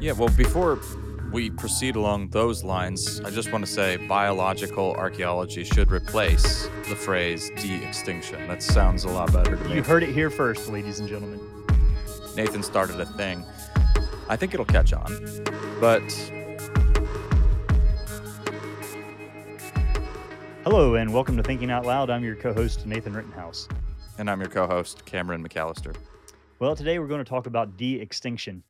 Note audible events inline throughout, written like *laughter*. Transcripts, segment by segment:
Yeah, well, before we proceed along those lines, I just want to say biological archaeology should replace the phrase de extinction. That sounds a lot better to me. You heard it here first, ladies and gentlemen. Nathan started a thing. I think it'll catch on. But Hello, and welcome to Thinking Out Loud. I'm your co host, Nathan Rittenhouse. and I'm your co-host, Cameron McAllister. Well, today we're going to talk about de extinction,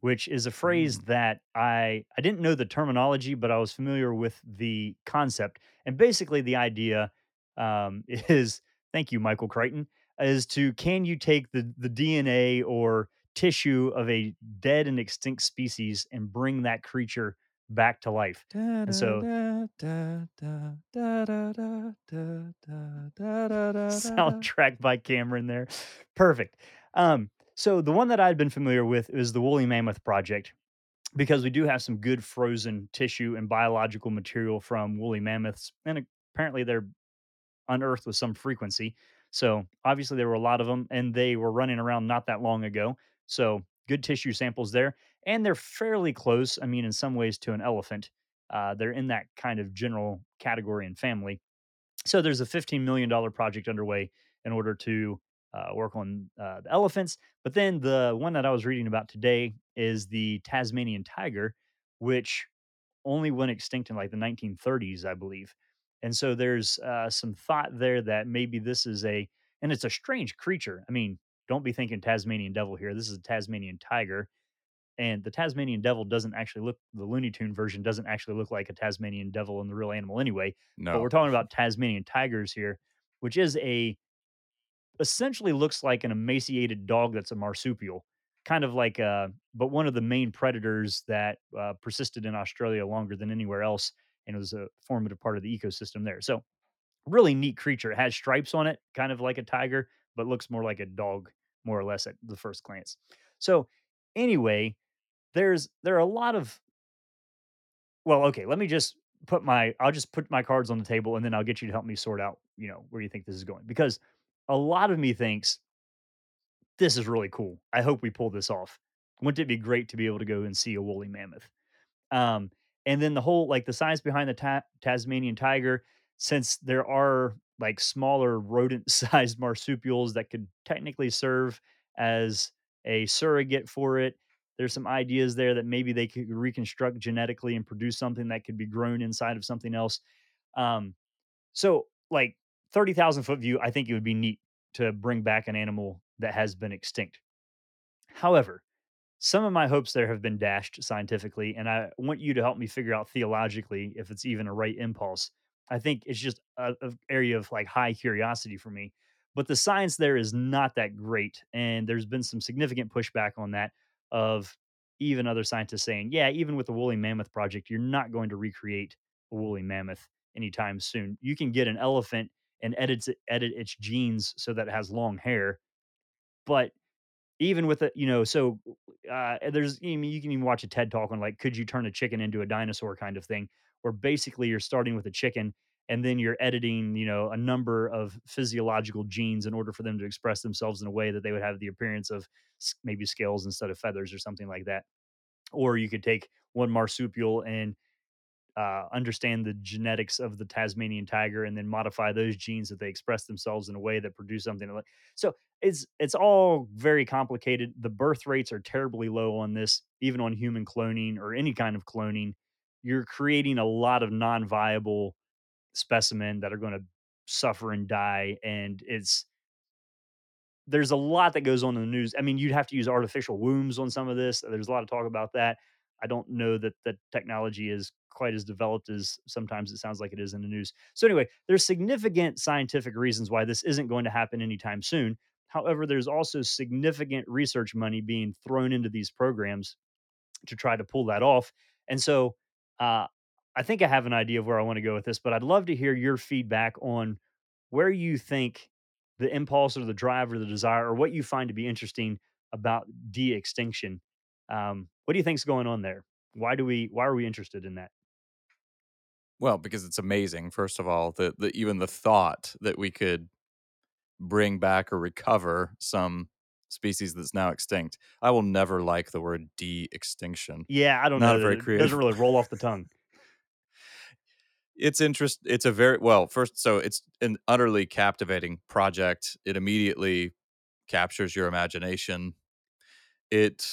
which is a phrase that I, I didn't know the terminology, but I was familiar with the concept. And basically, the idea um, is thank you, Michael Crichton, is to can you take the, the DNA or tissue of a dead and extinct species and bring that creature back to life? And so- soundtrack by Cameron there. Perfect. Um, so the one that I'd been familiar with is the Woolly Mammoth Project because we do have some good frozen tissue and biological material from woolly mammoths, and apparently they're unearthed with some frequency. So obviously there were a lot of them, and they were running around not that long ago. So good tissue samples there, and they're fairly close. I mean, in some ways to an elephant. Uh, they're in that kind of general category and family. So there's a $15 million project underway in order to uh, work on uh, the elephants. But then the one that I was reading about today is the Tasmanian tiger, which only went extinct in like the 1930s, I believe. And so there's uh, some thought there that maybe this is a, and it's a strange creature. I mean, don't be thinking Tasmanian devil here. This is a Tasmanian tiger. And the Tasmanian devil doesn't actually look, the Looney Tune version doesn't actually look like a Tasmanian devil in the real animal anyway but No. we're talking about Tasmanian tigers here, which is a essentially looks like an emaciated dog that's a marsupial, kind of like uh, but one of the main predators that uh, persisted in Australia longer than anywhere else, and was a formative part of the ecosystem there. So, really neat creature. It has stripes on it, kind of like a tiger, but looks more like a dog, more or less at the first glance. So, anyway, there's there are a lot of well, okay, let me just put my I'll just put my cards on the table and then I'll get you to help me sort out, you know, where you think this is going. Because a lot of me thinks this is really cool. I hope we pull this off. Wouldn't it be great to be able to go and see a woolly mammoth? Um, and then the whole like the science behind the ta- Tasmanian tiger, since there are like smaller rodent-sized *laughs* marsupials that could technically serve as a surrogate for it. There's some ideas there that maybe they could reconstruct genetically and produce something that could be grown inside of something else. Um, so, like 30,000 foot view, I think it would be neat to bring back an animal that has been extinct. However, some of my hopes there have been dashed scientifically, and I want you to help me figure out theologically if it's even a right impulse. I think it's just a, a area of like high curiosity for me, but the science there is not that great, and there's been some significant pushback on that. Of even other scientists saying, yeah, even with the woolly mammoth project, you're not going to recreate a woolly mammoth anytime soon. You can get an elephant and edit it, edit its genes so that it has long hair, but even with it, you know, so uh, there's, I mean, you can even watch a TED talk on like, could you turn a chicken into a dinosaur kind of thing, where basically you're starting with a chicken and then you're editing, you know, a number of physiological genes in order for them to express themselves in a way that they would have the appearance of maybe scales instead of feathers or something like that. Or you could take one marsupial and uh, understand the genetics of the Tasmanian tiger and then modify those genes that they express themselves in a way that produce something like so it's it's all very complicated. The birth rates are terribly low on this, even on human cloning or any kind of cloning. You're creating a lot of non-viable specimen that are going to suffer and die and it's there's a lot that goes on in the news. I mean, you'd have to use artificial wombs on some of this. There's a lot of talk about that. I don't know that the technology is quite as developed as sometimes it sounds like it is in the news. So anyway, there's significant scientific reasons why this isn't going to happen anytime soon. However, there's also significant research money being thrown into these programs to try to pull that off. And so uh, I think I have an idea of where I want to go with this, but I'd love to hear your feedback on where you think the impulse or the drive or the desire or what you find to be interesting about de-extinction. Um, what do you think's going on there? Why do we why are we interested in that? Well, because it's amazing, first of all, that the, even the thought that we could bring back or recover some species that's now extinct. I will never like the word de-extinction. Yeah, I don't Not know that very it creative doesn't really roll off the tongue. *laughs* It's interest it's a very well, first so it's an utterly captivating project. It immediately captures your imagination. It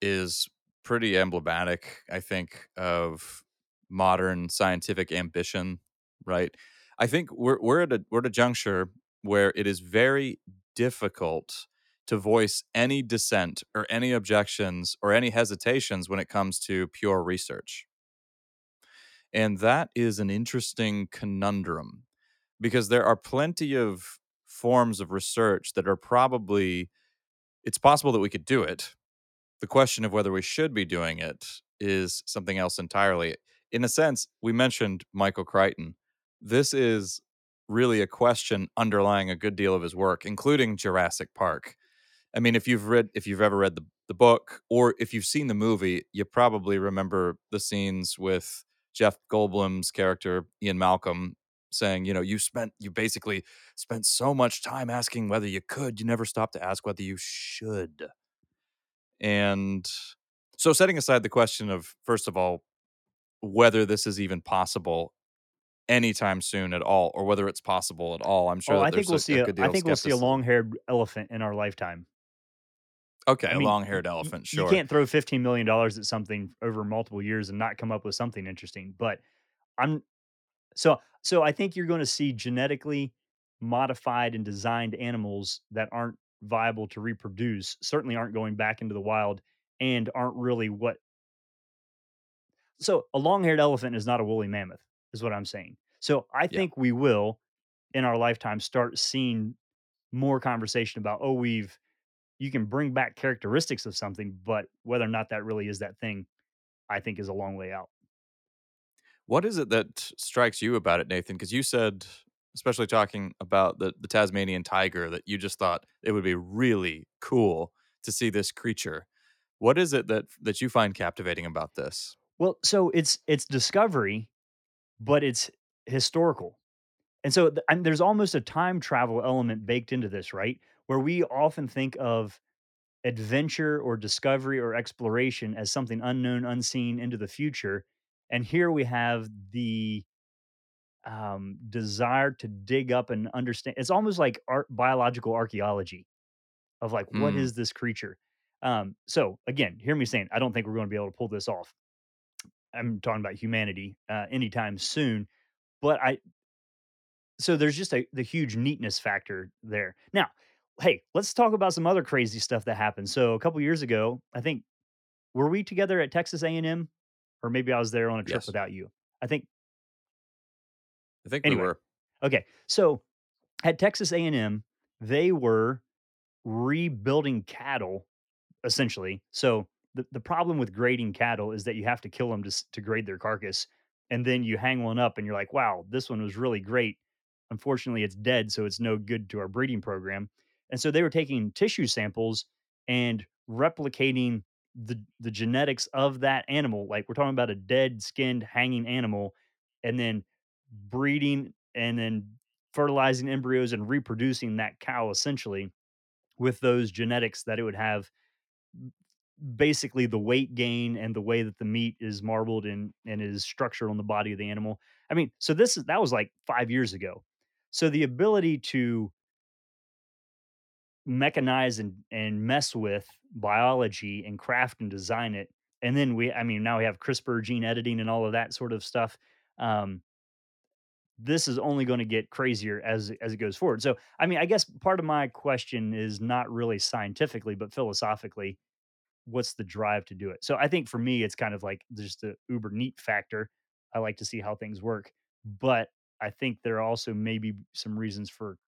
is pretty emblematic, I think, of modern scientific ambition, right? I think we're we're at a we're at a juncture where it is very difficult to voice any dissent or any objections or any hesitations when it comes to pure research. And that is an interesting conundrum because there are plenty of forms of research that are probably it's possible that we could do it. The question of whether we should be doing it is something else entirely. In a sense, we mentioned Michael Crichton. This is really a question underlying a good deal of his work, including Jurassic Park. I mean, if you've read if you've ever read the the book or if you've seen the movie, you probably remember the scenes with Jeff Goldblum's character Ian Malcolm saying, you know, you spent you basically spent so much time asking whether you could, you never stopped to ask whether you should. And so setting aside the question of first of all whether this is even possible anytime soon at all or whether it's possible at all, I'm sure Oh, that I think we'll a, see a a good I think we'll see a long-haired elephant in our lifetime. Okay, I a mean, long-haired y elephant, you sure. can't throw $15 million at something over multiple years and not come up with something interesting, but I'm so so I think you're gonna see genetically modified and designed animals that aren't viable to reproduce, certainly aren't going back into the wild, and aren't really what so a long-haired elephant is not a woolly mammoth, is what I'm saying. So I Yeah. think we will, in our lifetime, start seeing more conversation about, oh, we've you can bring back characteristics of something, but whether or not that really is that thing, I think is a long way out. What is it that strikes you about it, Nathan? Because you said, especially talking about the, the Tasmanian tiger, that you just thought it would be really cool to see this creature. What is it that that you find captivating about this? Well, so it's it's discovery, but it's historical. And so th- and there's almost a time travel element baked into this, right? Where we often think of adventure or discovery or exploration as something unknown, unseen into the future. And here we have the um, desire to dig up and understand. It's almost like art, biological archaeology of like, what Hmm. is this creature? Um, so again, hear me saying, I don't think we're going to be able to pull this off. I'm talking about humanity uh, anytime soon, but I so there's just a the huge neatness factor there. Now, hey, let's talk about some other crazy stuff that happened. So a couple years ago, I think were we together at Texas A&M or maybe I was there on a trip Yes, without you. I think I think we were. Okay. So at Texas A&M, they were rebuilding cattle essentially. So the, problem with grading cattle is that you have to kill them to, to grade their carcass. And then you hang one up and you're like, wow, this one was really great. Unfortunately, it's dead, so it's no good to our breeding program. And so they were taking tissue samples and replicating the the genetics of that animal. Like we're talking about a dead skinned hanging animal, and then breeding and then fertilizing embryos and reproducing that cow essentially with those genetics that it would have basically the weight gain and the way that the meat is marbled and and is structured on the body of the animal. I mean, so this is that was like 5 years ago. So the ability to mechanize and and mess with biology and craft and design it and then we I mean now we have CRISPR gene editing and all of that sort of stuff. Um this is only going to get crazier as as it goes forward. So, I mean, I guess part of my question is not really scientifically, but philosophically, what's the drive to do it? So I think for me, it's kind of like just the uber neat factor. I like to see how things work, but I think there are also maybe some reasons for.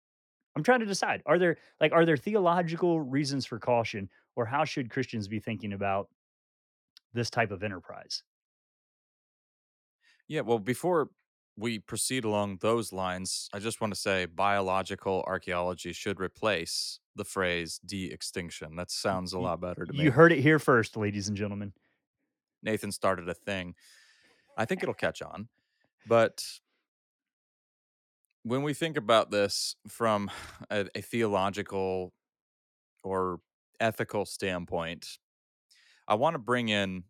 I'm trying to decide: are there like are there theological reasons for caution, or how should Christians be thinking about this type of enterprise? Yeah, well, before we proceed along those lines, I just want to say biological archaeology should replace the phrase de-extinction. That sounds a lot better to me. You heard it here first, ladies and gentlemen. Nathan started a thing. I think it'll catch on. But when we think about this from a, a theological or ethical standpoint, I want to bring in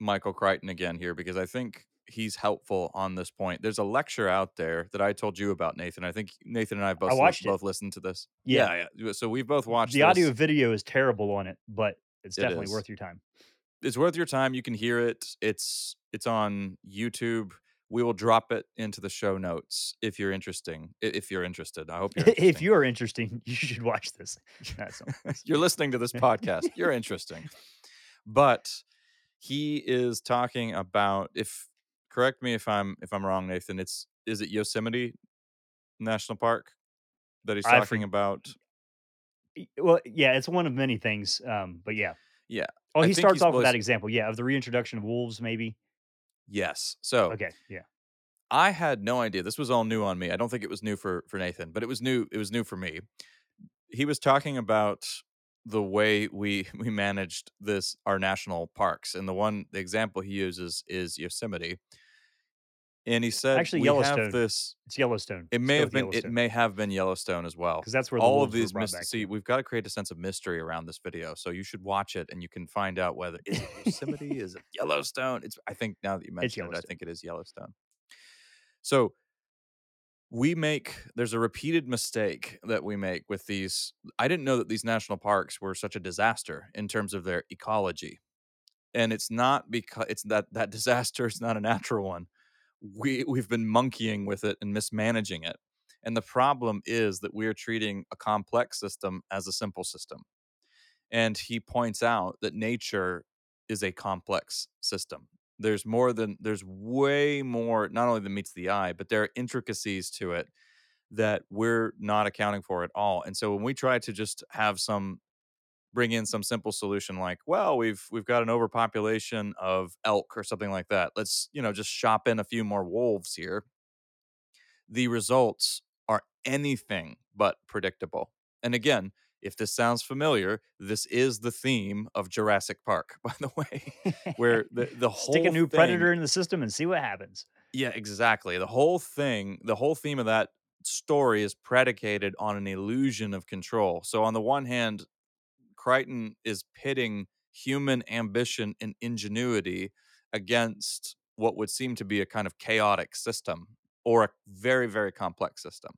Michael Crichton again here because I think he's helpful on this point. There's a lecture out there that I told you about, Nathan. I think Nathan and I I both lis- watched it. both listened to this. Yeah. Yeah, yeah. So we've both watched The audio video is terrible on it, but it's It definitely is. worth your time. It's worth your time. You can hear it. It's it's on YouTube. We will drop it into the show notes if you're interesting. If you're interested, I hope you're. *laughs* if you're interesting, you should watch this. *laughs* You're listening to this podcast, you're interesting. *laughs* But he is talking about if correct me if I'm if I'm wrong, Nathan. It's is it Yosemite National Park that he's talking about? Well, yeah, it's one of many things. Um, but yeah. Yeah. Oh, I he starts off with that example. Yeah, of the reintroduction of wolves, maybe. Yes. So Okay. Yeah. I had no idea. This was all new on me. I don't think it was new for for Nathan, but it was new. It was new for me. He was talking about the way we *laughs* we managed this our national parks, and the one the example he uses is Yosemite. And he said, Actually, we Yellowstone. have this. It's Yellowstone. It Let's may have been. It Yellowstone. may have been Yellowstone as well. 'Cause that's where the all of these back see we've got to create a sense of mystery around this video so you should watch it and you can find out whether is it yosemite is it yellowstone it's i think now that you mentioned it i think it is yellowstone so we make there's a repeated mistake that we make with these i didn't know that these national parks were such a disaster in terms of their ecology and it's not because it's that that disaster is not a natural one we we've been monkeying with it and mismanaging it. And the problem is that we're treating a complex system as a simple system. And he points out that nature is a complex system. There's more than there's way more not only than meets the eye but there are intricacies to it that we're not accounting for at all. And so when we try to just have some bring in some simple solution like well we've we've got an overpopulation of elk or something like that let's you know just shop in a few more wolves here the results are anything but predictable and again if this sounds familiar this is the theme of Jurassic Park *laughs* by the way where the the whole *laughs* Stick a new thing- predator in the system and see what happens. yeah, exactly. The whole thing, the whole theme of that story is predicated on an illusion of control. So, on the one hand, Crichton is pitting human ambition and ingenuity against what would seem to be a kind of chaotic system or a very, very complex system.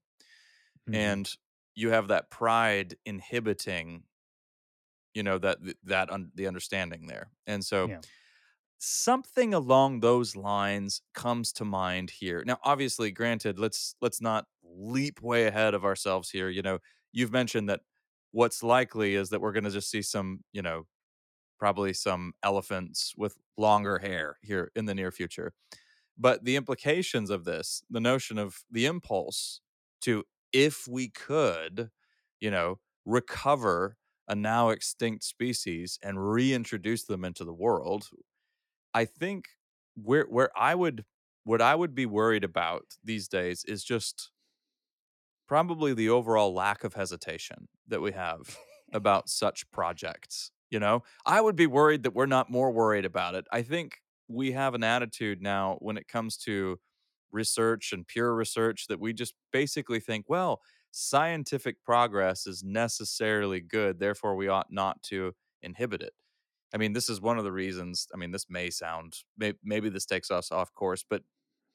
Mhm. And you have that pride inhibiting, you know, that that un, the understanding there. And so, Yeah. something along those lines comes to mind here now obviously granted let's let's not leap way ahead of ourselves here you know you've mentioned that what's likely is that we're going to just see some you know probably some elephants with longer hair here in the near future. But the implications of this the notion of the impulse to if we could you know recover a now extinct species and reintroduce them into the world I think where where I would what I would be worried about these days is just probably the overall lack of hesitation that we have *laughs* about such projects. You know, I would be worried that we're not more worried about it. I think we have an attitude now when it comes to research and pure research that we just basically think, well, scientific progress is necessarily good, therefore we ought not to inhibit it. I mean, this is one of the reasons. I mean, this may sound may, maybe this takes us off course, but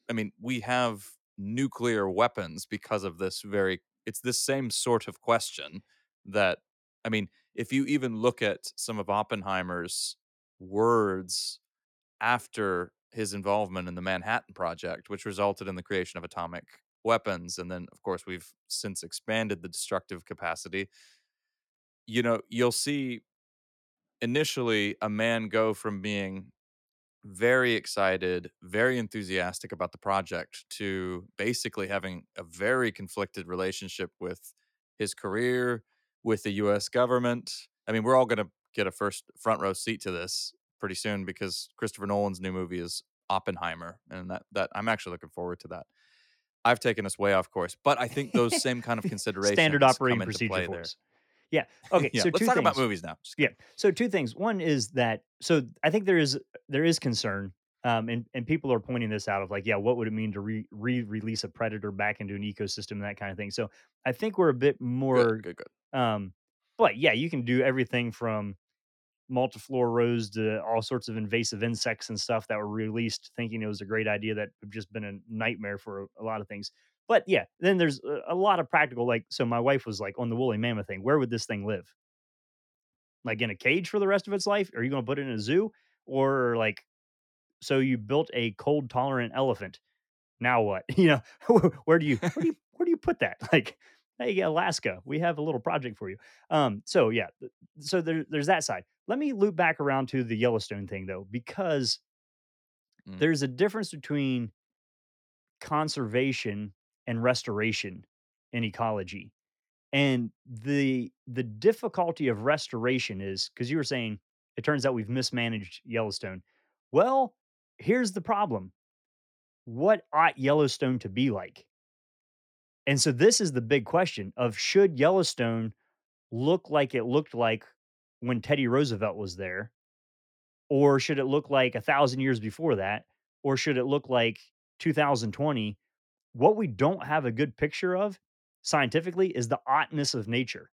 I mean, we have nuclear weapons because of this very. It's this same sort of question that I mean, if you even look at some of Oppenheimer's words after his involvement in the Manhattan Project, which resulted in the creation of atomic weapons, and then of course we've since expanded the destructive capacity. You know, you'll see initially a man go from being very excited, very enthusiastic about the project to basically having a very conflicted relationship with his career, with the US government. I mean, we're all going to get a first front row seat to this pretty soon because Christopher Nolan's new movie is Oppenheimer and that that I'm actually looking forward to that. I've taken us way off course, but I think those *laughs* same kind of considerations Standard come operating into procedure there. Yeah. Okay. *laughs* yeah, so let's talk things. about movies now. Yeah. So two things. One is that so I think there is there is concern, um, and and people are pointing this out of like, yeah, what would it mean to re re release a predator back into an ecosystem and that kind of thing. So I think we're a bit more Good, good, good. um But yeah, you can do everything from multiflora rose to all sorts of invasive insects and stuff that were released thinking it was a great idea that have just been a nightmare for a, a lot of things. But yeah, then there's a, lot of practical like so my wife was like on the woolly mammoth thing, where would this thing live? Like in a cage for the rest of its life? Are you going to put it in a zoo or like so you built a cold tolerant elephant. Now what? *laughs* You know, *laughs* where do you where do you where do you put that? *laughs* Like, hey, Alaska, we have a little project for you. Um, so yeah, so there, there's that side. Let me loop back around to the Yellowstone thing though, because Mm, there's a difference between conservation and restoration in ecology. And the the difficulty of restoration is because you were saying it turns out we've mismanaged Yellowstone. Well, here's the problem what ought Yellowstone to be like? And so this is the big question of should Yellowstone look like it looked like when Teddy Roosevelt was there? Or should it look like a thousand years before that? Or should it look like 2020? What we don't have a good picture of scientifically is the oughtness of nature.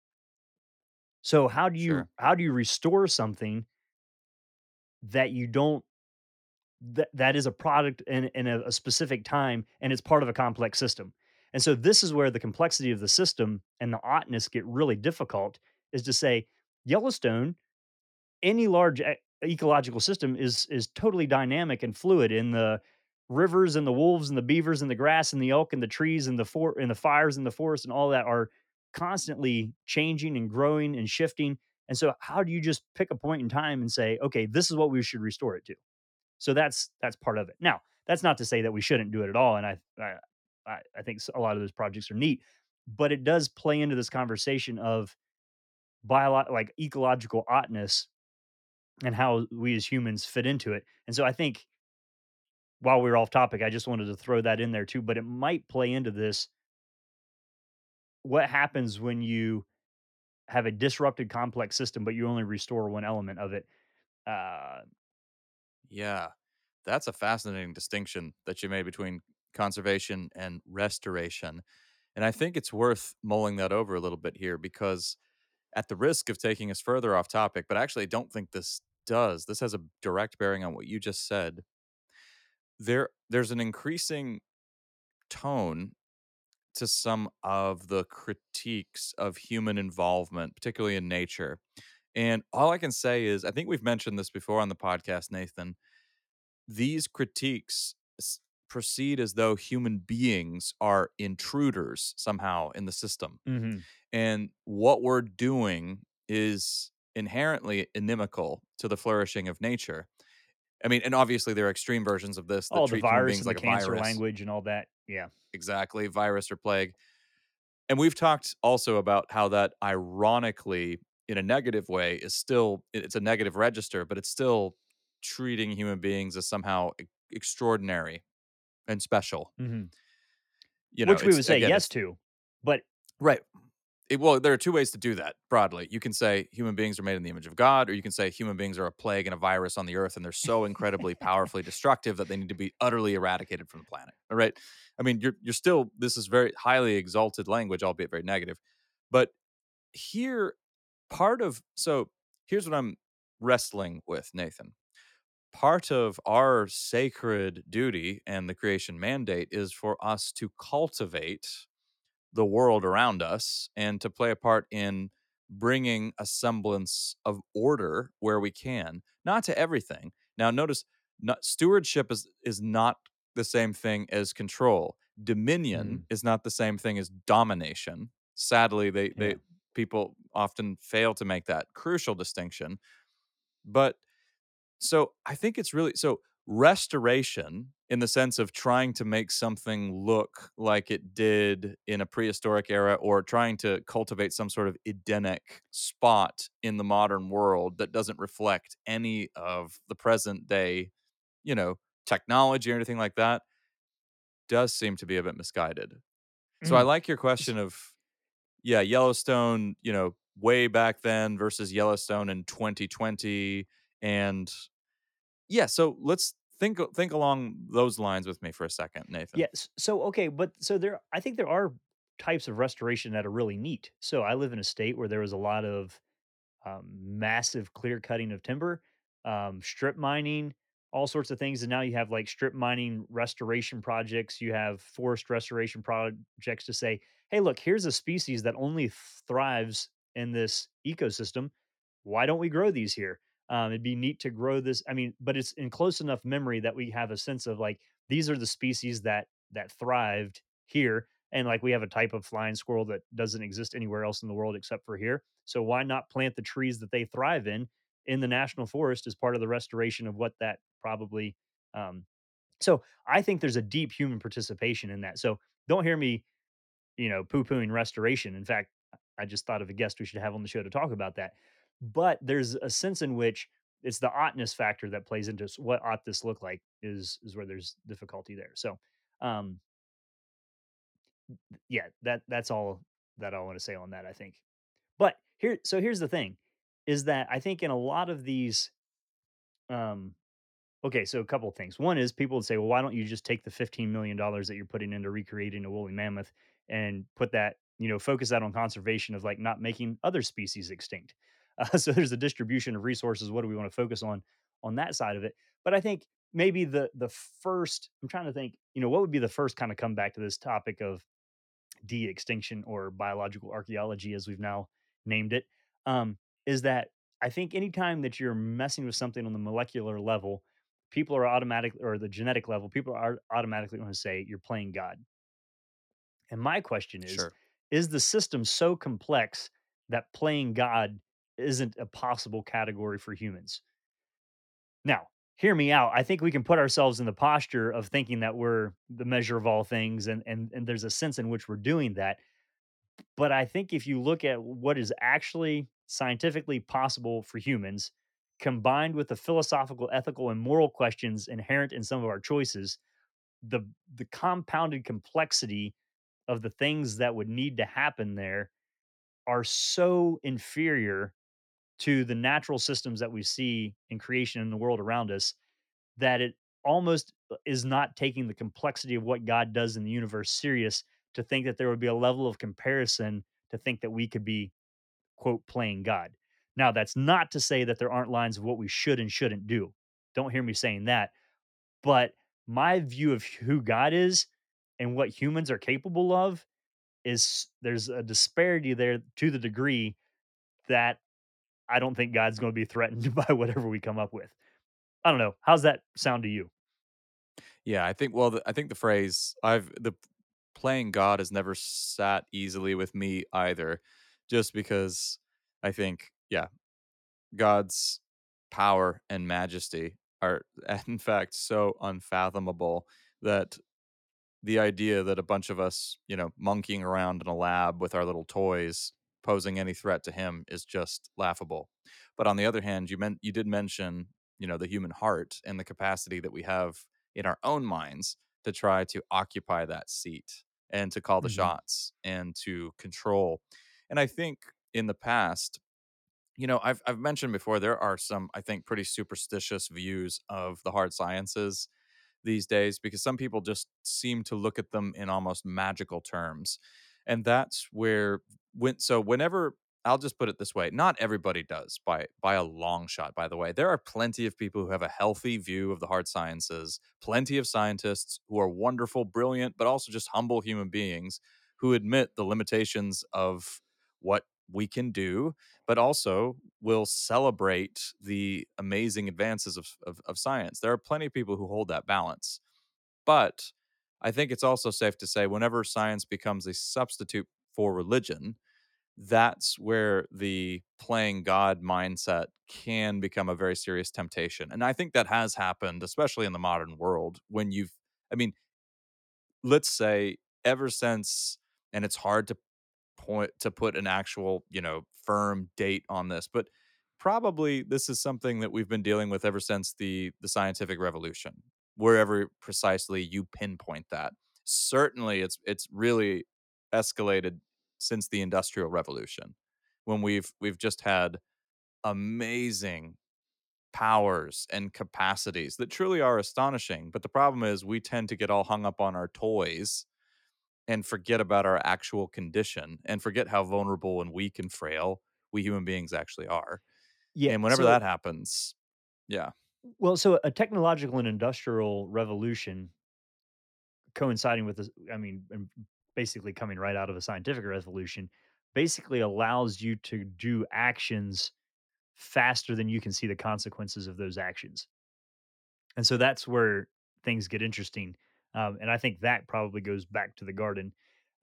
So how do you sure. how do you restore something that you don't that that is a product in in a, a specific time and it's part of a complex system. And so this is where the complexity of the system and the oughtness get really difficult is to say Yellowstone, any large ecological system is is totally dynamic and fluid in the rivers and the wolves and the beavers and the grass and the elk and the trees and the for and the fires and the forest and all that are constantly changing and growing and shifting. And so how do you just pick a point in time and say, okay, this is what we should restore it to? So that's that's part of it. Now, that's not to say that we shouldn't do it at all, and I I I think a lot of those projects are neat, but it does play into this conversation of bio like ecological oughtness and how we as humans fit into it. And so I think while we are off topic, I just wanted to throw that in there too, but it might play into this. What happens when you have a disrupted complex system, but you only restore one element of it? Uh, Yeah. That's a fascinating distinction that you made between conservation and restoration. And I think it's worth mulling that over a little bit here because, at the risk of taking us further off topic, but actually, I don't think this does. This has a direct bearing on what you just said. There, there's an increasing tone to some of the critiques of human involvement, particularly in nature. And all I can say is, I think we've mentioned this before on the podcast, Nathan. These critiques proceed as though human beings are intruders somehow in the system. mhm. And what we're doing is inherently inimical to the flourishing of nature. I mean, and obviously there are extreme versions of this that all the treat human virus beings and like a cancer virus. language and all that. Yeah. Exactly, virus or plague. And we've talked also about how that ironically, in a negative way, is still it's a negative register, but it's still treating human beings as somehow e- extraordinary and special. Mhm. You know, Which we would say again, yes to, but right. It, well, there are two ways to do that broadly. You can say human beings are made in the image of God, or you can say human beings are a plague and a virus on the earth, and they're so incredibly *laughs* powerfully destructive that they need to be utterly eradicated from the planet. All right. I mean, you're you're still this is very highly exalted language, albeit very negative. But here, part of so here's what I'm wrestling with, Nathan. Part of our sacred duty and the creation mandate is for us to cultivate the world around us and to play a part in bringing a semblance of order where we can not to everything now notice not, stewardship is is not the same thing as control dominion Mhm. is not the same thing as domination sadly they yeah. they people often fail to make that crucial distinction but so I think it's really so restoration in the sense of trying to make something look like it did in a prehistoric era or trying to cultivate some sort of Edenic spot in the modern world that doesn't reflect any of the present day, you know, technology or anything like that does seem to be a bit misguided. So I Mhm. like your question of yeah, Yellowstone, you know, way back then versus Yellowstone in 2020 and yeah, so let's think think along those lines with me for a second, Nathan. yes. So, okay, but so there I think there are types of restoration that are really neat. So I live in a state where there was a lot of um, massive clear cutting of timber, um, strip mining, all sorts of things. And now you have like strip mining restoration projects. You have forest restoration projects to say, hey, look, here's a species that only thrives in this ecosystem. Why don't we grow these here? Um, it'd be neat to grow this. I mean, but it's in close enough memory that we have a sense of like these are the species that that thrived here and like we have a type of flying squirrel that doesn't exist anywhere else in the world except for here. So why not plant the trees that they thrive in in the national forest as part of the restoration of what that probably um so I think there's a deep human participation in that. So don't hear me, you know, poo-pooing restoration. In fact, I just thought of a guest we should have on the show to talk about that. But there's a sense in which it's the oughtness factor that plays into what ought this look like is is where there's difficulty there. So um yeah, that that's all that I want to say on that, I think. But here so here's the thing is that I think in a lot of these um okay, so a couple of things. One is people would say, "Well, why don't you just take the 15 million dollars that you're putting into recreating a woolly mammoth and put that, you know, focus that on conservation of like not making other species extinct." Uh, *laughs* so there's a distribution of resources. What do we want to focus on on that side of it? But I think maybe the the first I'm trying to think, you know, what would be the first kind of come back to this topic of de-extinction or biological archaeology, as we've now named it, um, is that I think anytime that you're messing with something on the molecular level, people are automatic or the genetic level, people are automatically going to say you're playing God. And my question is, Sure. is the system so complex that playing God isn't a possible category for humans? Now, hear me out. I think we can put ourselves in the posture of thinking that we're the measure of all things, and and and there's a sense in which we're doing that. But I think if you look at what is actually scientifically possible for humans, combined with the philosophical, ethical, and moral questions inherent in some of our choices, the the compounded complexity of the things that would need to happen there are so inferior to the natural systems that we see in creation in the world around us that it almost uh, is not taking the complexity of what God does in the universe serious to think that there would be a level of comparison to think that we could be quote playing God. Now that's not to say that there aren't lines of what we should and shouldn't do. Don't hear me saying that, but my view of who God is and what humans are capable of is there's a disparity there to the degree that I don't think God's going to be threatened *laughs* by whatever we come up with. I don't know. How's that sound to you? Yeah, I think well, the, I think the phrase I've the playing God has never sat easily with me either, just because I think yeah, God's power and majesty are *laughs* in fact so unfathomable that the idea that a bunch of us, you know, monkeying around in a lab with our little toys posing any threat to him is just laughable. But on the other hand, you meant you did mention, you know, the human heart and the capacity that we have in our own minds to try to occupy that seat and to call the Mhm. shots and to control. And I think in the past, you know, I've I've mentioned before there are some I think pretty superstitious views of the hard sciences these days because some people just seem to look at them in almost magical terms. And that's where when so whenever I'll just put it this way, not everybody does by by a long shot by the way. There are plenty of people who have a healthy view of the hard sciences, plenty of scientists who are wonderful, brilliant, but also just humble human beings who admit the limitations of what we can do, but also will celebrate the amazing advances of, of, of science. There are plenty of people who hold that balance. But I think it's also safe to say whenever science becomes a substitute for religion, that's where the playing God mindset can become a very serious temptation. And I think that has happened, especially in the modern world, when you've, I mean, let's say ever since, and it's hard to point to put an actual, you know, firm date on this, but probably this is something that we've been dealing with ever since the the scientific revolution, wherever precisely you pinpoint that. Certainly it's it's really escalated since the industrial revolution when we've we've just had amazing powers and capacities that truly are astonishing, but the problem is we tend to get all hung up on our toys and forget about our actual condition and forget how vulnerable and weak and frail we human beings actually are. Yeah, And whenever so that happens yeah. well, so a technological and industrial revolution coinciding with this I mean, basically coming right out of a scientific revolution, basically allows you to do actions faster than you can see the consequences of those actions. And so that's where things get interesting. Um, and I think that probably goes back to the garden.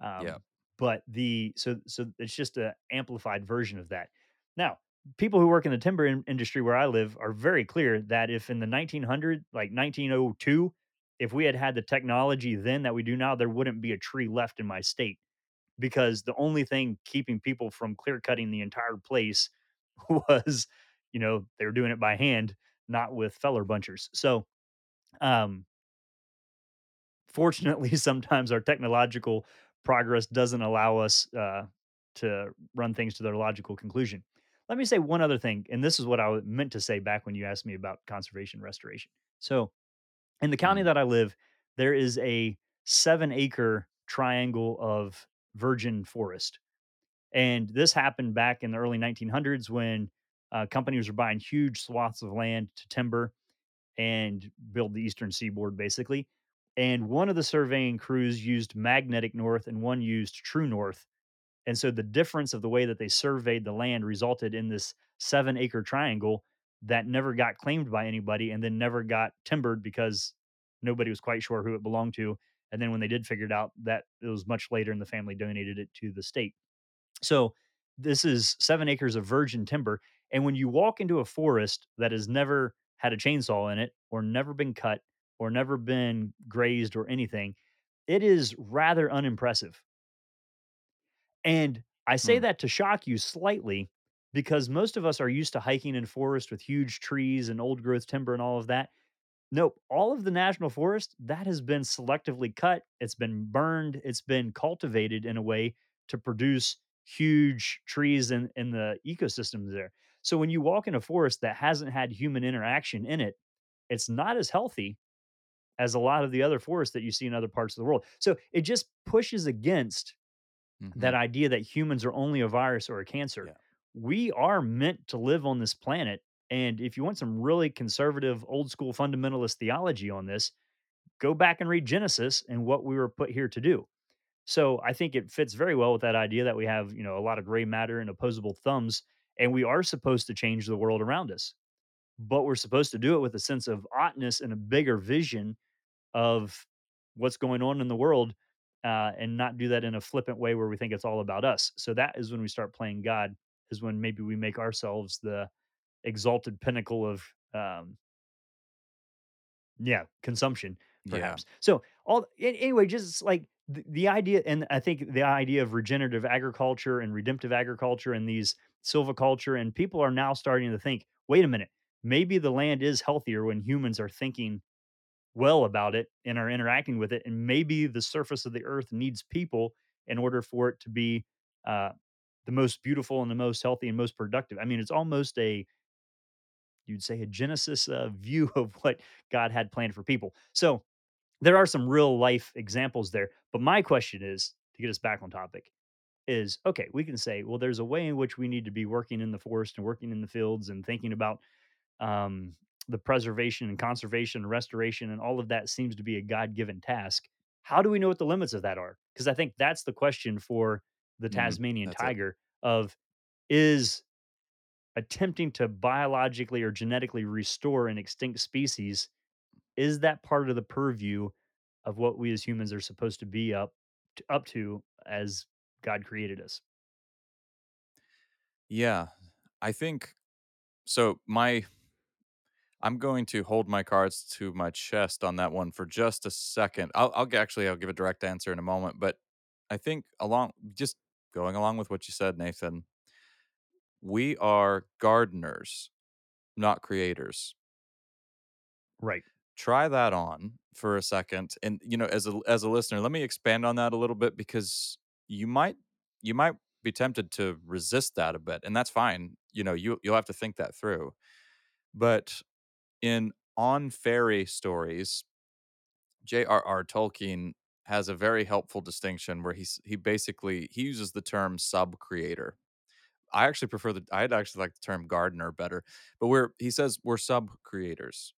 Yeah. Um, but the so so it's just a amplified version of that. Now, people who work in the timber in- industry where I live are very clear that if in the 1900 like 1902 if we had had the technology then that we do now there wouldn't be a tree left in my state because the only thing keeping people from clear cutting the entire place *laughs* was you know they were doing it by hand not with feller bunchers so um, fortunately, *laughs* sometimes our technological progress doesn't allow us uh, to run things to their logical conclusion. Let me say one other thing, and this is what I meant to say back when you asked me about conservation restoration. So, in the county that I live, there is a seven acre triangle of virgin forest. And this happened back in the early 1900s when uh, companies were buying huge swaths of land to timber and build the eastern seaboard basically. And one of the surveying crews used magnetic north and one used true north. And so the difference of the way that they surveyed the land resulted in this seven acre triangle that never got claimed by anybody and then never got timbered because nobody was quite sure who it belonged to. And then when they did figure it out, that it was much later and the family donated it to the state. So this is seven acres of virgin timber. And when you walk into a forest that has never had a chainsaw in it, or never been cut, or never been grazed, or anything, it is rather unimpressive. And I say Hmm. that to shock you slightly because most of us are used to hiking in forest with huge trees and old growth timber and all of that. Nope. All of the national forest that has been selectively cut, it's been burned, it's been cultivated in a way to produce huge trees in, in the ecosystems there. So when you walk in a forest that hasn't had human interaction in it, it's not as healthy as a lot of the other forests that you see in other parts of the world. So it just pushes against that Mhm. idea that humans are only a virus or a cancer. Yeah. We are meant to live on this planet. And if you want some really conservative, old school fundamentalist theology on this, go back and read Genesis and what we were put here to do. So I think it fits very well with that idea that we have, you know, a lot of gray matter and opposable thumbs, and we are supposed to change the world around us. But we're supposed to do it with a sense of oughtness and a bigger vision of what's going on in the world uh, and not do that in a flippant way where we think it's all about us. So that is when we start playing God, is when maybe we make ourselves the exalted pinnacle of um, yeah, consumption, Yeah. perhaps. So all anyway, just like the, the idea, and I think the idea of regenerative agriculture and redemptive agriculture and these silviculture, and people are now starting to think, wait a minute, maybe the land is healthier when humans are thinking well about it and are interacting with it, and maybe the surface of the earth needs people in order for it to be uh, the most beautiful and the most healthy and most productive. I mean, it's almost a you'd say a Genesis uh, view *laughs* of what God had planned for people. So there are some real life examples there. But my question is to get us back on topic is okay, we can say, well, there's a way in which we need to be working in the forest and working in the fields and thinking about um, the preservation and conservation and restoration and all of that seems to be a God given task. How do we know what the limits of that are? Because I think that's the question for the Mhm. Tasmanian That's it. tiger of is attempting to biologically or genetically restore an extinct species is that part of the purview of what we as humans are supposed to be up to, up to as God created us. Yeah. I think so my I'm going to hold my cards to my chest on that one for just a second. I'll I'll actually, I'll give a direct answer in a moment, but I think along just going along with what you said, Nathan, we are gardeners, not creators. Right. Try that on for a second, and, you know, as a as a listener, let me expand on that a little bit because you might you might be tempted to resist that a bit, and that's fine. You know, you you'll have to think that through. But in On Fairy Stories, J.R.R. Tolkien has a very helpful distinction where he's he basically he uses the term sub creator. I actually prefer the I'd actually like the term gardener better, but we're he says we're sub creators.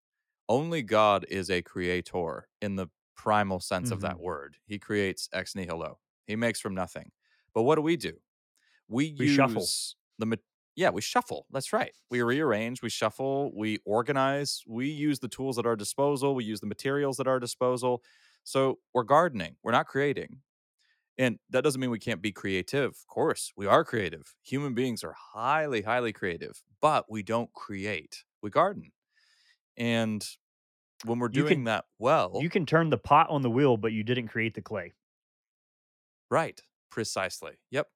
Only God is a creator in the primal sense of that Mhm. word. He creates ex nihilo. He makes from nothing. But what do we do? We We shuffle. the yeah, we shuffle. That's right. We rearrange, we shuffle, we organize, we use the tools at our disposal, we use the materials at our disposal. So we're gardening. We're not creating. And that doesn't mean we can't be creative. Of course, we are creative. Human beings are highly, highly creative, but we don't create. We garden. And when we're You doing can that well, you can turn the pot on the wheel, but you didn't create the clay. right, precisely. Yep.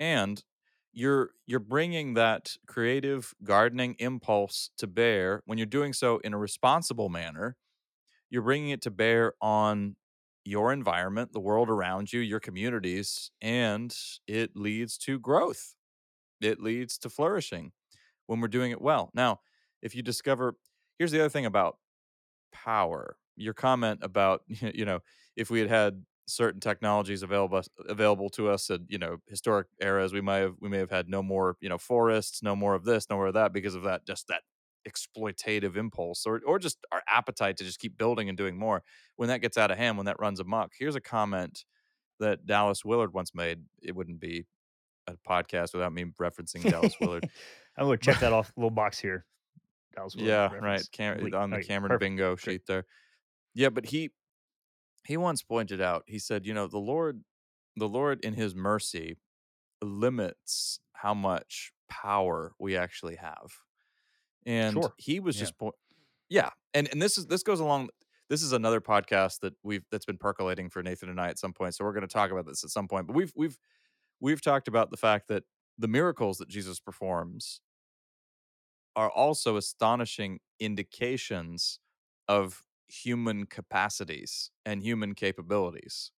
And you're you're bringing that creative gardening impulse to bear when you're doing so in a responsible manner. You're bringing it to bear on your environment, the world around you, your communities, and it leads to growth. It leads to flourishing when we're doing it well. Now, if you discover, here's the other thing about power. Your comment about, *laughs* you know, if we had had certain technologies available available to us at, you know, historic eras, we might have we may have had no more, you know, forests, no more of this, no more of that because of that just that exploitative impulse or or just our appetite to just keep building and doing more. When that gets out of hand, when that runs amok. Here's a comment that Dallas Willard once made. It wouldn't be a podcast without me referencing Dallas Willard. *laughs* I'm gonna check that off little box here. Dallas Willard Yeah, right. Cam- on the Cameron perfect. bingo sheet there. Yeah, but he he once pointed out. He said, you know, the Lord, the Lord in His mercy limits how much power we actually have, and Sure. he was Yeah. just point. Yeah, and and this is this goes along. This is another podcast that we've that's been percolating for Nathan and I at some point. So we're going to talk about this at some point. But we've we've we've talked about the fact that the miracles that Jesus performs are also astonishing indications of human capacities and human capabilities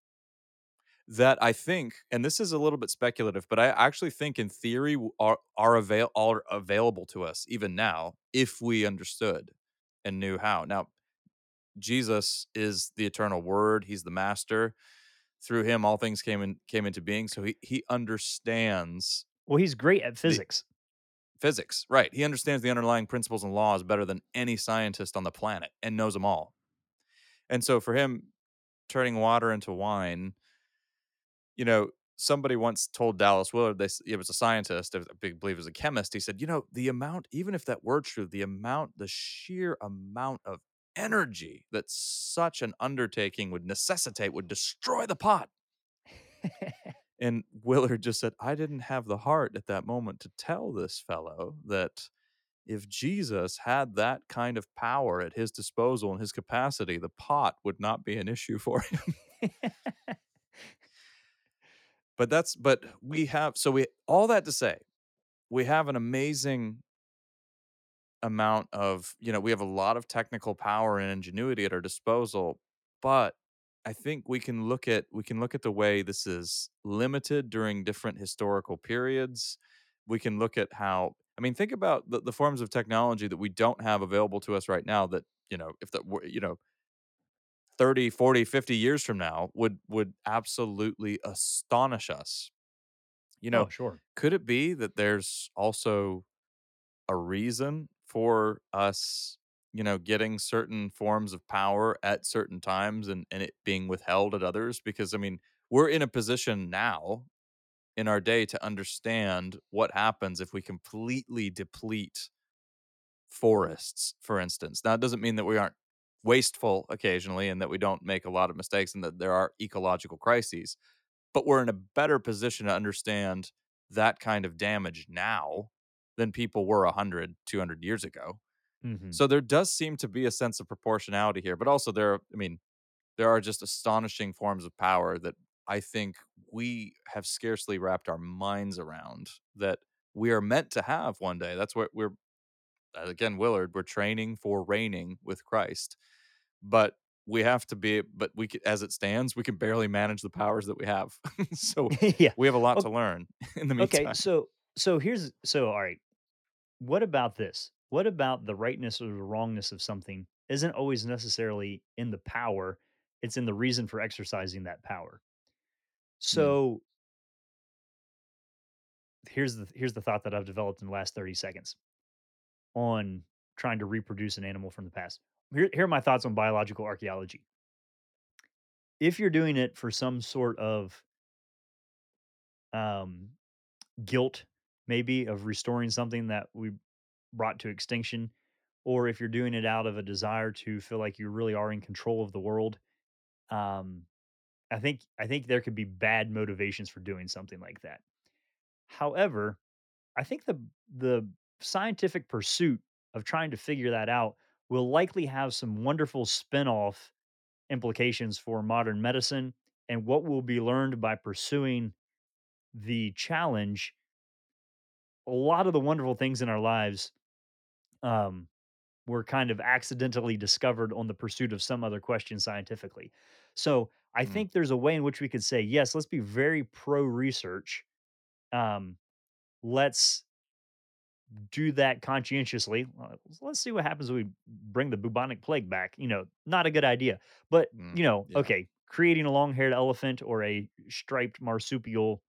that I think, and this is a little bit speculative, but I actually think in theory are are avail are available to us even now if we understood and knew how. Now, Jesus is the eternal word, he's the master. Through him all things came in came into being, so he he understands Well, he's great at the physics. Physics, right. He understands the underlying principles and laws better than any scientist on the planet and knows them all. And so for him, turning water into wine, you know, somebody once told Dallas Willard, they, it was a scientist, I big- believe it was a chemist. He said, you know, the amount, even if that were true, the amount, the sheer amount of energy that such an undertaking would necessitate would destroy the pot. *laughs* And Willard just said, I didn't have the heart at that moment to tell this fellow that if Jesus had that kind of power at his disposal and his capacity, the pot would not be an issue for him. *laughs* but that's, but we have, so we, all that to say, we have an amazing amount of, you know, we have a lot of technical power and ingenuity at our disposal, but I think we can look at we can look at the way this is limited during different historical periods. We can look at how I mean, think about the, the forms of technology that we don't have available to us right now that, you know, if that you know, 30, 40, 50 years from now would would absolutely astonish us. You oh, know, oh, sure. could it be that there's also a reason for us, you know, getting certain forms of power at certain times and, and it being withheld at others. Because I mean, we're in a position now in our day to understand what happens if we completely deplete forests, for instance. Now, it doesn't mean that we aren't wasteful occasionally and that we don't make a lot of mistakes and that there are ecological crises, but we're in a better position to understand that kind of damage now than people were 100, 200 years ago. Mhm. So there does seem to be a sense of proportionality here, but also there, I mean, there are just astonishing forms of power that I think we have scarcely wrapped our minds around that we are meant to have one day. That's what we're, again, Willard, we're training for reigning with Christ, but we have to be, but we, as it stands, we can barely manage the powers that we have. *laughs* so *laughs* yeah. we have a lot O to learn *laughs* in the meantime. okay, so so here's so alright. What about this? What about the rightness or the wrongness of something isn't always necessarily in the power, It's in the reason for exercising that power. Mm. So here's the here's the thought that I've developed in the last 30 seconds on trying to reproduce an animal from the past. Here, here are my thoughts on biological archaeology. If you're doing it for some sort of um, guilt, maybe of restoring something that we brought to extinction, or if you're doing it out of a desire to feel like you really are in control of the world, um, I think I think there could be bad motivations for doing something like that. However, I think the the scientific pursuit of trying to figure that out will likely have some wonderful spin-off implications for modern medicine and what will be learned by pursuing the challenge. A lot of the wonderful things in our lives um, were kind of accidentally discovered on the pursuit of some other question scientifically. So I Mm. think there's a way in which we could say, yes, let's be very pro research. Um, let's do that conscientiously. Uh, let's see what happens when we bring the bubonic plague back. You know, not a good idea. But, Mm. you know, Yeah. okay, creating a long haired elephant or a striped marsupial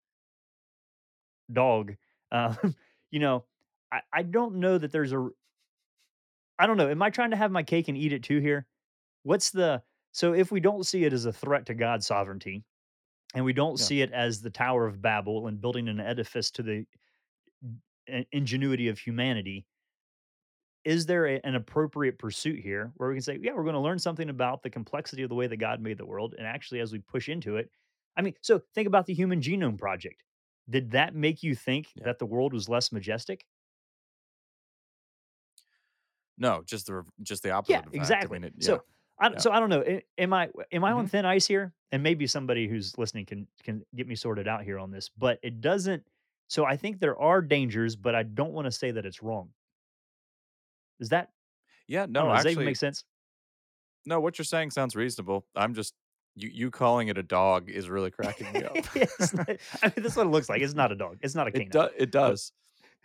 dog, uh, *laughs* you know, I, I don't know that there's a, I don't know. Am I trying to have my cake and eat it too here? What's the, so if we don't see it as a threat to God's sovereignty and we don't Yeah. see it as the Tower of Babel and building an edifice to the ingenuity of humanity, is there a, an appropriate pursuit here where we can say, yeah, we're going to learn something about the complexity of the way that God made the world, and actually, as we push into it, I mean, so think about the Human Genome Project. Did that make you think Yeah. that the world was less majestic? No, just the just the Yeah, opposite of fact. I exactly. mean, it yeah. So, I, Yeah. so I don't know. Am I am I on Mhm. thin ice here? And maybe somebody who's listening can can get me sorted out here on this. But it doesn't. So I think there are dangers, but I don't want to say that it's wrong. Is that Yeah, I don't no, know? Does that even actually make sense? no, what you're saying sounds reasonable. I'm just you you calling it a dog is really cracking me up. *laughs* not, I mean, that's what it looks like. It's not a dog. It's not a It canine. does. it does.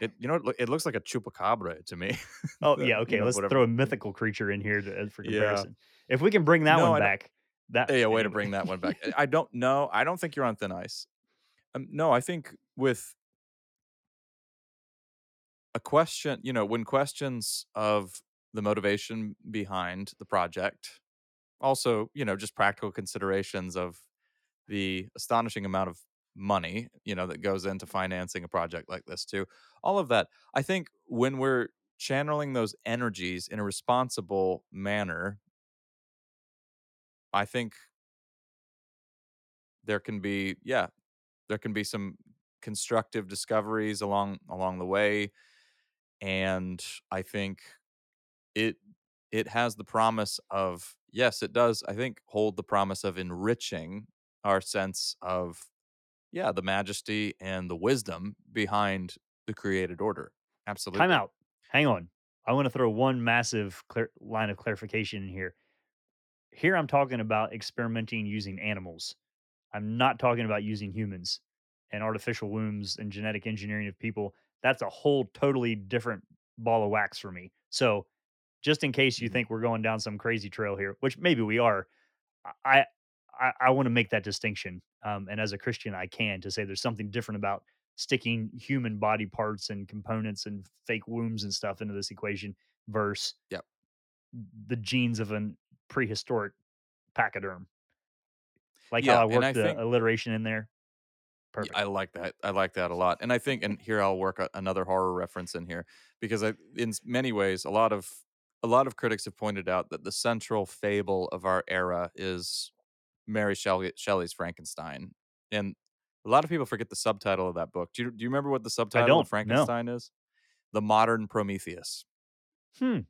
It you know, it it looks like a chupacabra to me. *laughs* oh yeah, you okay. know, Let's throw a mythical creature in here to, for Yeah. comparison. If we can bring that No, one I back, that yeah, way to bring that one back. I I don't know, I don't think you're on thin ice. Um, no, I think with a question you know, when questions of the motivation behind the project, also, you know, just practical considerations of the astonishing amount of money, you know, that goes into financing a project like this too. All of that. I think when we're channeling those energies in a responsible manner, I think there can be yeah, there can be some constructive discoveries along along the way and I think it it has the promise of yes, it does I think hold the promise of enriching our sense of Yeah, the majesty and the wisdom behind the created order. Time Absolutely. out. Hang on. I want to throw one massive clear, line of clarification in here. Here, I'm talking about experimenting using animals. I'm not talking about using humans and artificial wombs and genetic engineering of people. That's a whole totally different ball of wax for me. So, just in case you Mhm. think we're going down some crazy trail here, which maybe we are, I I, I want to make that distinction. Um, and as a Christian, I can to say there's something different about sticking human body parts and components and fake wombs and stuff into this equation versus Yep. the genes of a prehistoric pachyderm. Like how I and I worked the think alliteration in there. Perfect. I like that. I like that a lot, and I think and here I'll work a another horror reference in here because I in many ways, a lot of a lot of critics have pointed out that the central fable of our era is Mary Shelley Shelley's Frankenstein, and a lot of people forget the subtitle of that book. Do you do you remember what the subtitle of don't. No. Frankenstein is? The Modern Prometheus. Hmm.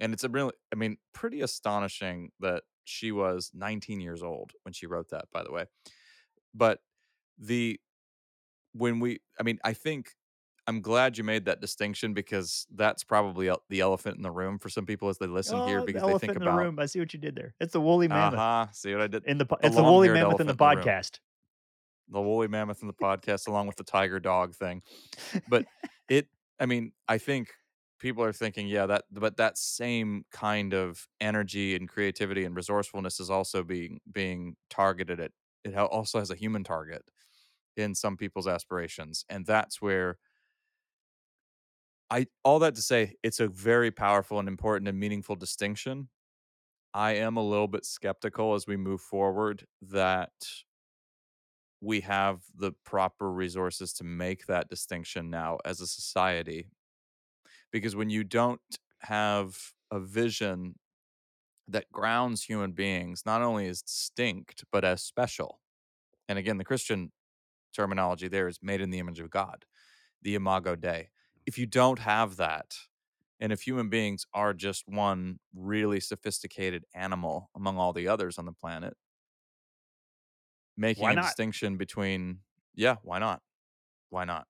And it's a really I mean, pretty astonishing that she was 19 years old when she wrote that, by the way. But the when we I mean, I think I'm glad you made that distinction because that's probably el the elephant in the room for some people as they listen here Oh, the because they think in the about, room. I see what you did there. It's the woolly mammoth "Uh-huh, see what I did? in the. po- The It's the woolly mammoth in the elephant in the podcast. the woolly mammoth in the podcast along with the tiger dog thing." But it I mean, I think people are thinking, yeah, that but that same kind of energy and creativity and resourcefulness is also being being targeted at it also has a human target in some people's aspirations. And that's where I all that to say it's a very powerful and important and meaningful distinction. I am a little bit skeptical as we move forward that we have the proper resources to make that distinction now as a society because when you don't have a vision that grounds human beings not only as distinct but as special and again the christian terminology there is made in the image of god the imago dei. If you don't have that and if human beings are just one really sophisticated animal among all the others on the planet making a distinction between yeah why not? Why not?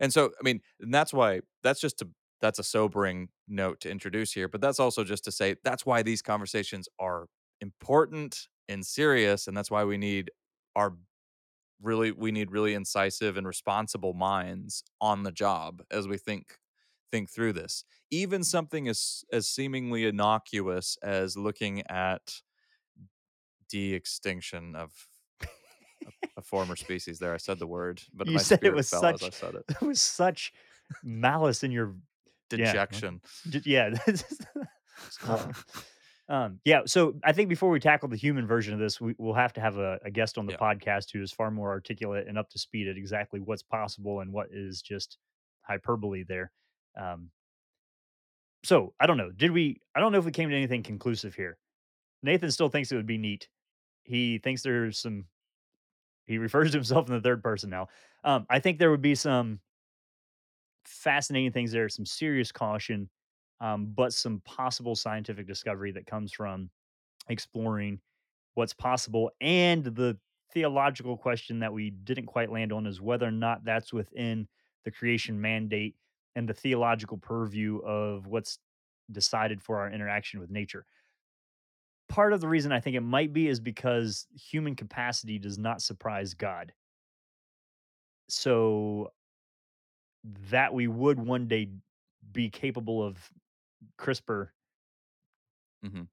And so, I mean, and that's why that's just to that's a sobering note to introduce here, but that's also just to say that's why these conversations are important and serious, and that's why we need our really we need really incisive and responsible minds on the job as we think think through this. Even something as as seemingly innocuous as looking at de-extinction of a, a former species. There, I said the word, but You said it was as I such said it. *laughs* it was such malice in your yeah, Dejection. d yeah. *laughs* Um, yeah, so I think before we tackle the human version of this, we, we'll have to have a, a guest on the Yeah. podcast who is far more articulate and up to speed at exactly what's possible and what is just hyperbole there. Um, so I don't know. Did we? I don't know if we came to anything conclusive here. Nathan still thinks it would be neat. He thinks there's some. He refers to himself in the third person now. Um, I think there would be some fascinating things there, some serious caution, um, but some possible scientific discovery that comes from exploring what's possible. And the theological question that we didn't quite land on is whether or not that's within the creation mandate and the theological purview of what's decided for our interaction with nature. Part of the reason I think it might be is because human capacity does not surprise God. So that we would one day be capable of CRISPR Mhm.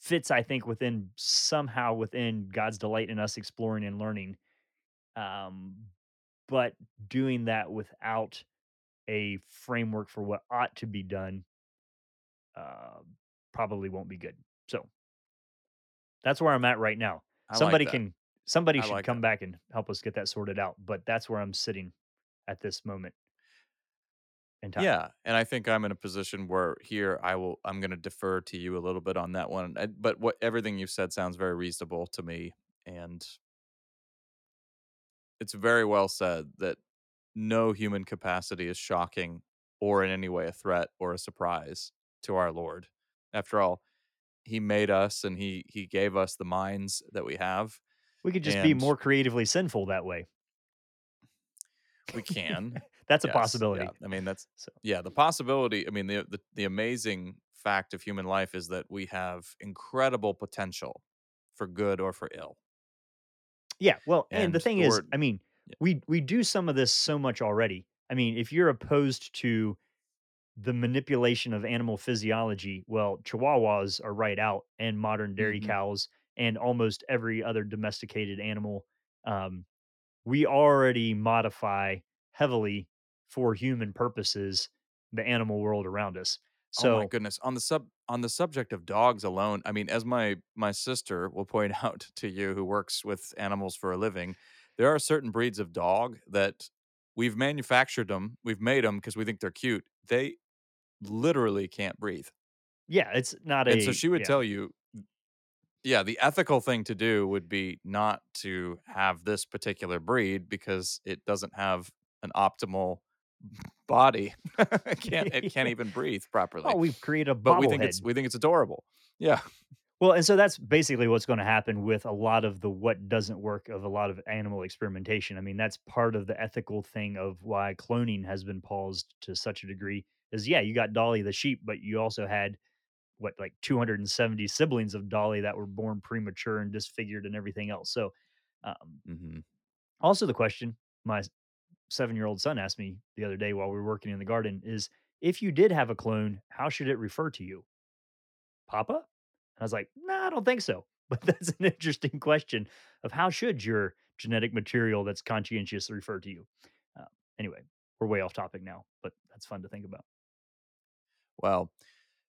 fits, I think, within somehow within God's delight in us exploring and learning. Um, but doing that without a framework for what ought to be done uh, probably won't be good. So that's where I'm at right now. I Somebody that. can somebody I should like come that. back and help us get that sorted out. But that's where I'm sitting at this moment in time. Yeah, and I think I'm in a position where here I will I'm going to defer to you a little bit on that one. I, but what everything you've said sounds very reasonable to me and it's very well said that no human capacity is shocking or in any way a threat or a surprise to our Lord. After all, he made us and he he gave us the minds that we have We could just be more creatively sinful that way. we can That's a Yes, yeah. possibility. I mean, that's So yeah, the possibility, I mean, the the the amazing fact of human life is that we have incredible potential for good or for ill. Yeah, well, and the thing is, I mean, yeah. we we do some of this so much already. I mean, if you're opposed to the manipulation of animal physiology, well, chihuahuas are right out, and modern dairy Mhm. cows, and almost every other domesticated animal. Um, we already modify heavily for human purposes the animal world around us. Oh my So, goodness. On the sub on the subject of dogs alone, I mean, as my my sister will point *laughs* out to you who works with animals for a living, there are certain breeds of dog that we've manufactured them, we've made them because we think they're cute. They literally can't breathe. yeah, it's not And so she would yeah. tell you Yeah, the ethical thing to do would be not to have this particular breed because it doesn't have an optimal body. *laughs* it can't it can't even *laughs* breathe properly. Oh, we've created a But we think it's we think it's adorable. Yeah. Well, and so that's basically what's going to happen with a lot of the what doesn't work of a lot of animal experimentation. I mean, that's part of the ethical thing of why cloning has been paused to such a degree. Is yeah, you got Dolly the sheep, but you also had what like 270 siblings of Dolly that were born premature and disfigured and everything else. So, um, Mhm. also the question my seven year old son asked me the other day while we were working in the garden is If you did have a clone, how should it refer to you? Papa? I was like, nah, I don't think so. *laughs* But that's an interesting question of how should your genetic material that's conscientious refer to you? Uh, anyway, we're way off topic now, but that's fun to think about. Well,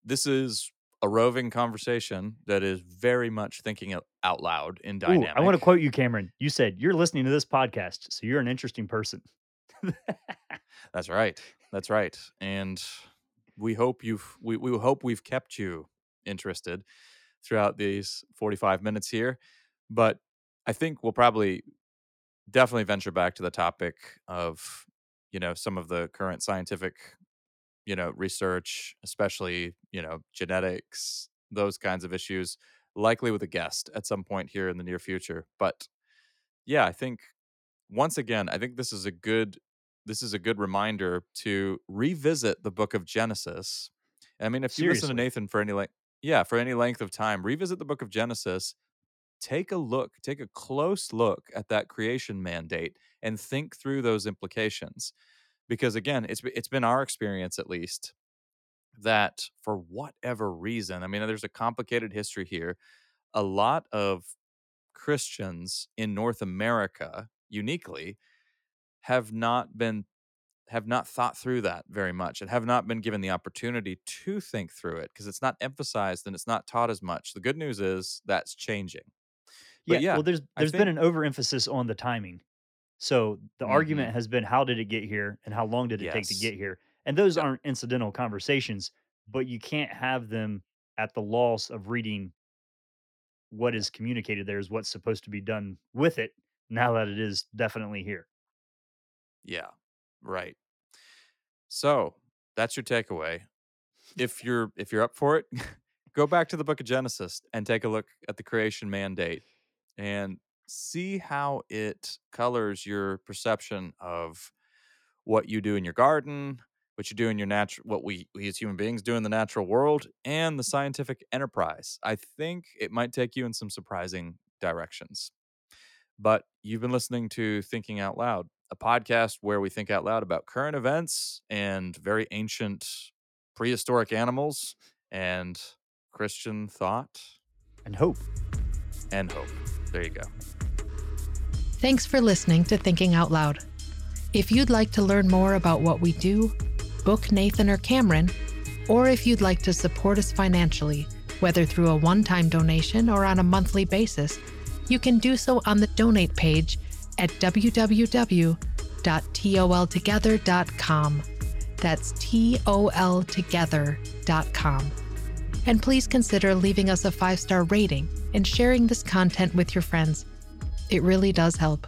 this is a roving conversation that is very much thinking out loud in dynamic. Ooh, I want to quote you, Cameron. You said you're listening to this podcast, so you're an interesting person. *laughs* That's right. That's right. And we hope you've we, we hope we've kept you interested throughout these 45 minutes here. But I think we'll probably definitely venture back to the topic of, you know, some of the current scientific, you know, research, especially, you know, genetics, those kinds of issues, likely with a guest at some point here in the near future. But yeah, I think once again, I think this is a good this is a good reminder to revisit the book of Genesis. I mean, if you listen to Nathan for any length, yeah, for any length of time, revisit the book of Genesis. Take a look, take a close look at that creation mandate and think through those implications. Because again, it's it's been our experience at least that for whatever reason, I mean, there's a complicated history here. A lot of Christians in North America, uniquely, have not been have not thought through that very much and have not been given the opportunity to think through it because it's not emphasized and it's not taught as much. The good news is that's changing. Yeah, yeah, well, there's there's think, been an overemphasis on the timing. So the mm-hmm. argument has been how did it get here and how long did it yes. take to get here? And those aren't incidental conversations, but you can't have them at the loss of reading what is communicated there is what's supposed to be done with it now that it is definitely here. Yeah. Right. So that's your takeaway. If you're if you're up for it, *laughs* go back to the book of Genesis and take a look at the creation mandate and see how it colors your perception of what you do in your garden, what you do in your natural what we, we as human beings do in the natural world and the scientific enterprise. I think it might take you in some surprising directions. But you've been listening to Thinking Out Loud a podcast where we think out loud about current events and very ancient prehistoric animals and Christian thought and hope. And hope. There you go. Thanks for listening to Thinking Out Loud. If you'd like to learn more about what we do, book Nathan or Cameron, or if you'd like to support us financially, whether through a one time donation or on a monthly basis, you can do so on the donate page at www.toltogether.com. That's toltogether.com. And please consider leaving us a five star rating and sharing this content with your friends. It really does help.